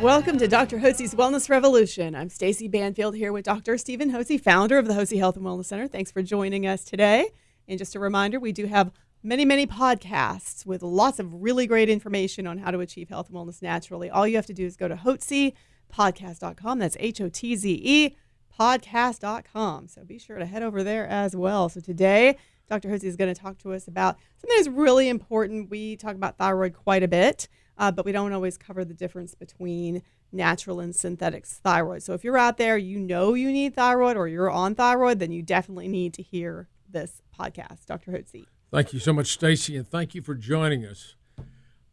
Welcome to Dr. Hotze's Wellness Revolution. I'm Stacy Banfield here with Dr. Stephen Hotze, founder of the Hotze Health and Wellness Center. Thanks for joining us today. And just a reminder, we do have many, many podcasts with lots of really great information on how to achieve health and wellness naturally. All you have to do is go to hotzepodcast.com. That's H O T Z E podcast.com. So be sure to head over there as well. So today, Dr. Hotze is going to talk to us about something that's really important. We talk about thyroid quite a bit uh, but we don't always cover the difference between natural and synthetic thyroid. So if you're out there, you know you need thyroid or you're on thyroid, then you definitely need to hear this podcast. Dr. Hotze. Thank you so much, Stacy, and thank you for joining us.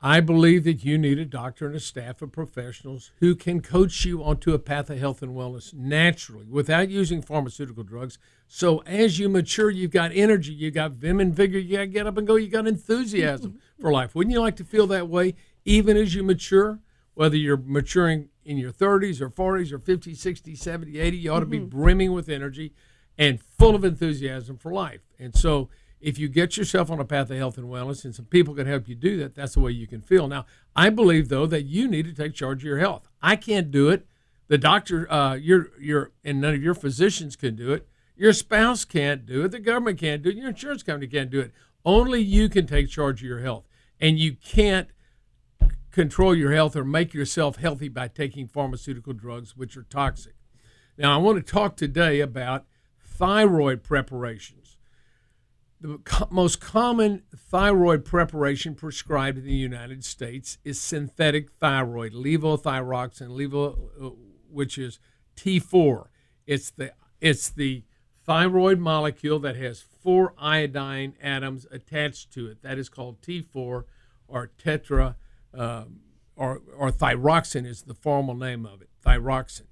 I believe that you need a doctor and a staff of professionals who can coach you onto a path of health and wellness naturally without using pharmaceutical drugs. So as you mature, you've got energy, you've got vim and vigor, you got to get up and go, you got enthusiasm for life. Wouldn't you like to feel that way? Even as you mature, whether you're maturing in your 30s or 40s or 50, 60, 70, 80, you ought to be mm-hmm. brimming with energy and full of enthusiasm for life. And so, if you get yourself on a path of health and wellness and some people can help you do that, that's the way you can feel. Now, I believe though that you need to take charge of your health. I can't do it. The doctor, uh, your your, and none of your physicians can do it. Your spouse can't do it. The government can't do it. Your insurance company can't do it. Only you can take charge of your health, and you can't control your health or make yourself healthy by taking pharmaceutical drugs, which are toxic. Now, I want to talk today about thyroid preparations. The co- most common thyroid preparation prescribed in the United States is synthetic thyroid, levothyroxine, levo, uh, which is T4. It's the it's the thyroid molecule that has four iodine atoms attached to it. That is called T4 or tetra uh, or, or thyroxine is the formal name of it, thyroxine.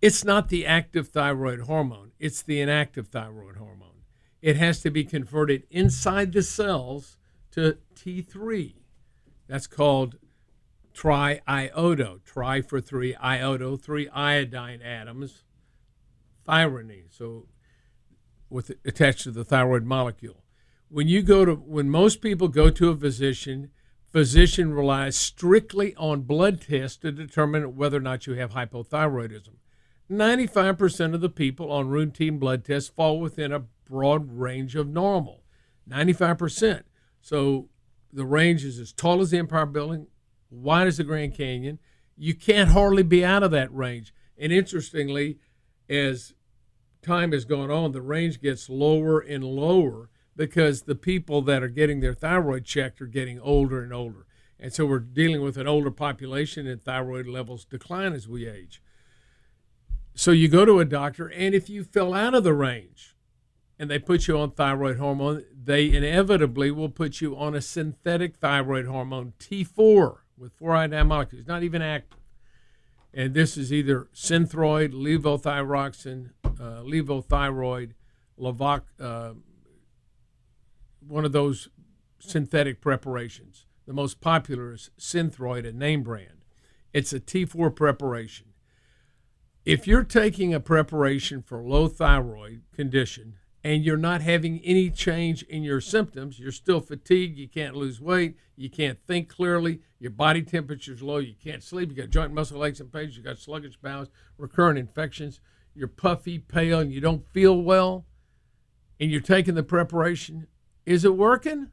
It's not the active thyroid hormone, it's the inactive thyroid hormone. It has to be converted inside the cells to T3. That's called triiodo, tri for three, iodo, three iodine atoms, thyrine. So, with attached to the thyroid molecule. When you go to, when most people go to a physician, physician relies strictly on blood tests to determine whether or not you have hypothyroidism. 95% of the people on routine blood tests fall within a broad range of normal. 95%. So the range is as tall as the Empire Building, wide as the Grand Canyon. You can't hardly be out of that range. And interestingly, as time has gone on, the range gets lower and lower because the people that are getting their thyroid checked are getting older and older. And so we're dealing with an older population and thyroid levels decline as we age. So you go to a doctor, and if you fell out of the range and they put you on thyroid hormone, they inevitably will put you on a synthetic thyroid hormone, T4, with four molecules, not even active. And this is either synthroid, levothyroxine, uh, Levothroid, Levoc, uh, one of those synthetic preparations. The most popular is Synthroid, a name brand. It's a T4 preparation. If you're taking a preparation for low thyroid condition and you're not having any change in your symptoms, you're still fatigued, you can't lose weight, you can't think clearly, your body temperature's low, you can't sleep, you got joint muscle aches and pains, you got sluggish bowels, recurrent infections, you're puffy, pale, and you don't feel well, and you're taking the preparation, is it working?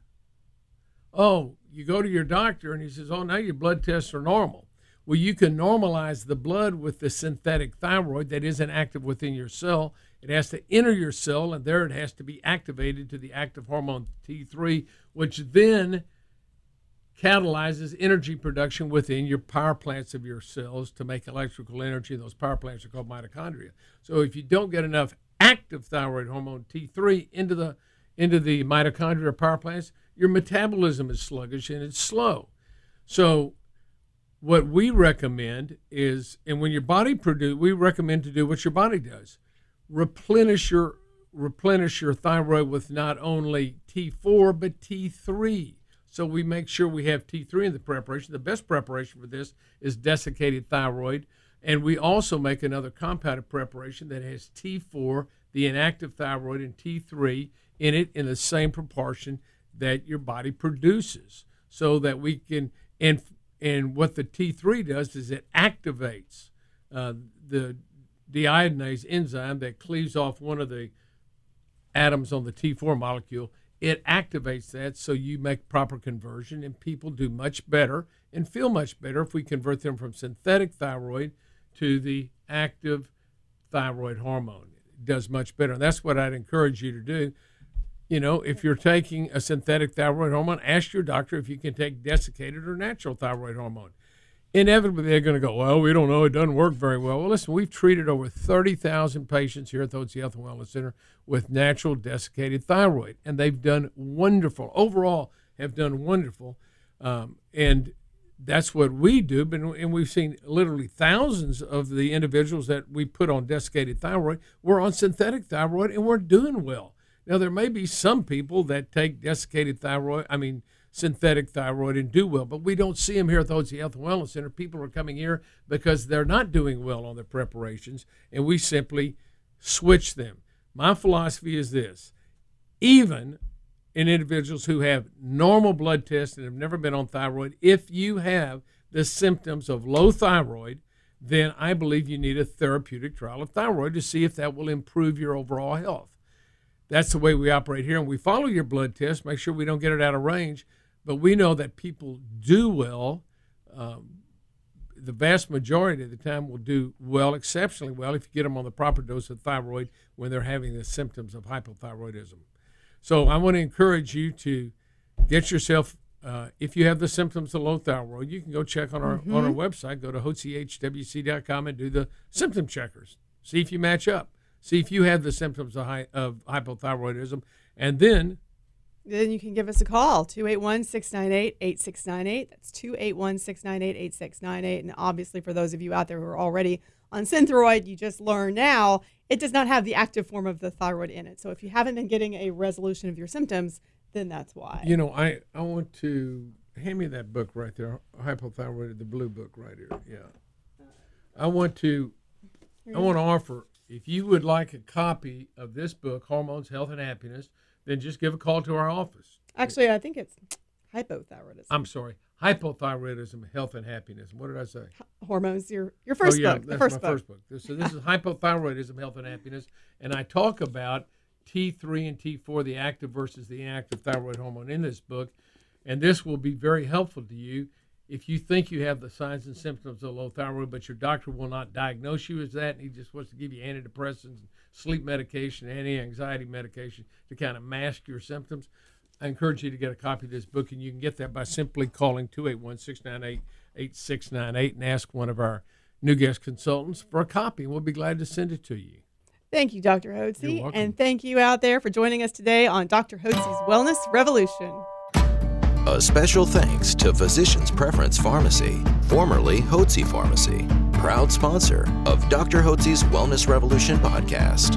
Oh, you go to your doctor and he says, Oh, now your blood tests are normal. Well, you can normalize the blood with the synthetic thyroid that isn't active within your cell. It has to enter your cell, and there it has to be activated to the active hormone T3, which then catalyzes energy production within your power plants of your cells to make electrical energy. Those power plants are called mitochondria. So if you don't get enough active thyroid hormone T3 into the into the mitochondria power plants, your metabolism is sluggish and it's slow. So what we recommend is, and when your body produce, we recommend to do what your body does, replenish your replenish your thyroid with not only T4 but T3. So we make sure we have T3 in the preparation. The best preparation for this is desiccated thyroid, and we also make another compounded preparation that has T4, the inactive thyroid, and T3 in it in the same proportion that your body produces, so that we can and and what the T3 does is it activates uh, the deiodinase enzyme that cleaves off one of the atoms on the T4 molecule. It activates that so you make proper conversion, and people do much better and feel much better if we convert them from synthetic thyroid to the active thyroid hormone. Does much better. And that's what I'd encourage you to do you know, if you're taking a synthetic thyroid hormone, ask your doctor if you can take desiccated or natural thyroid hormone. Inevitably, they're going to go, well, we don't know. It doesn't work very well. Well, listen, we've treated over 30,000 patients here at the Health and Wellness Center with natural desiccated thyroid, and they've done wonderful. Overall, have done wonderful. Um, and that's what we do. But, and we've seen literally thousands of the individuals that we put on desiccated thyroid were on synthetic thyroid and we're doing well. Now, there may be some people that take desiccated thyroid, I mean, synthetic thyroid and do well, but we don't see them here at the Hotze Health and Wellness Center. People are coming here because they're not doing well on their preparations, and we simply switch them. My philosophy is this even in individuals who have normal blood tests and have never been on thyroid, if you have the symptoms of low thyroid, then I believe you need a therapeutic trial of thyroid to see if that will improve your overall health. That's the way we operate here. And we follow your blood test, make sure we don't get it out of range. But we know that people do well. Um, the vast majority of the time will do well, exceptionally well, if you get them on the proper dose of thyroid when they're having the symptoms of hypothyroidism. So I want to encourage you to get yourself, uh, if you have the symptoms of low thyroid, you can go check on our mm-hmm. on our website. Go to hotzehwc.com and do the symptom checkers. See if you match up. See if you have the symptoms of, hy- of hypothyroidism, and then then you can give us a call 281 698 8698. That's 281 698 8698. And obviously, for those of you out there who are already on Synthroid, you just learn now it does not have the active form of the thyroid in it. So if you haven't been getting a resolution of your symptoms, then that's why. You know, I, I want to hand me that book right there, Hypothyroid, the blue book right here. Yeah. I want to I want to offer if you would like a copy of this book, Hormones, Health, and Happiness, then just give a call to our office. Actually, I think it's hypothyroidism. I'm sorry, hypothyroidism, health, and happiness. What did I say? Hormones. Your your first oh, yeah, book. That's first my book. first book. So this is hypothyroidism, health, and happiness, and I talk about T3 and T4, the active versus the inactive thyroid hormone, in this book, and this will be very helpful to you if you think you have the signs and symptoms of low thyroid, but your doctor will not diagnose you as that, and he just wants to give you antidepressants, sleep medication, anti-anxiety medication to kind of mask your symptoms, I encourage you to get a copy of this book, and you can get that by simply calling 281-698-8698 and ask one of our new guest consultants for a copy, and we'll be glad to send it to you. Thank you, Dr. Hotze, and thank you out there for joining us today on Dr. Hotze's Wellness Revolution. A special thanks to Physicians Preference Pharmacy, formerly Hotze Pharmacy, proud sponsor of Dr. Hotze's Wellness Revolution podcast.